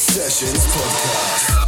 Sessions Podcast.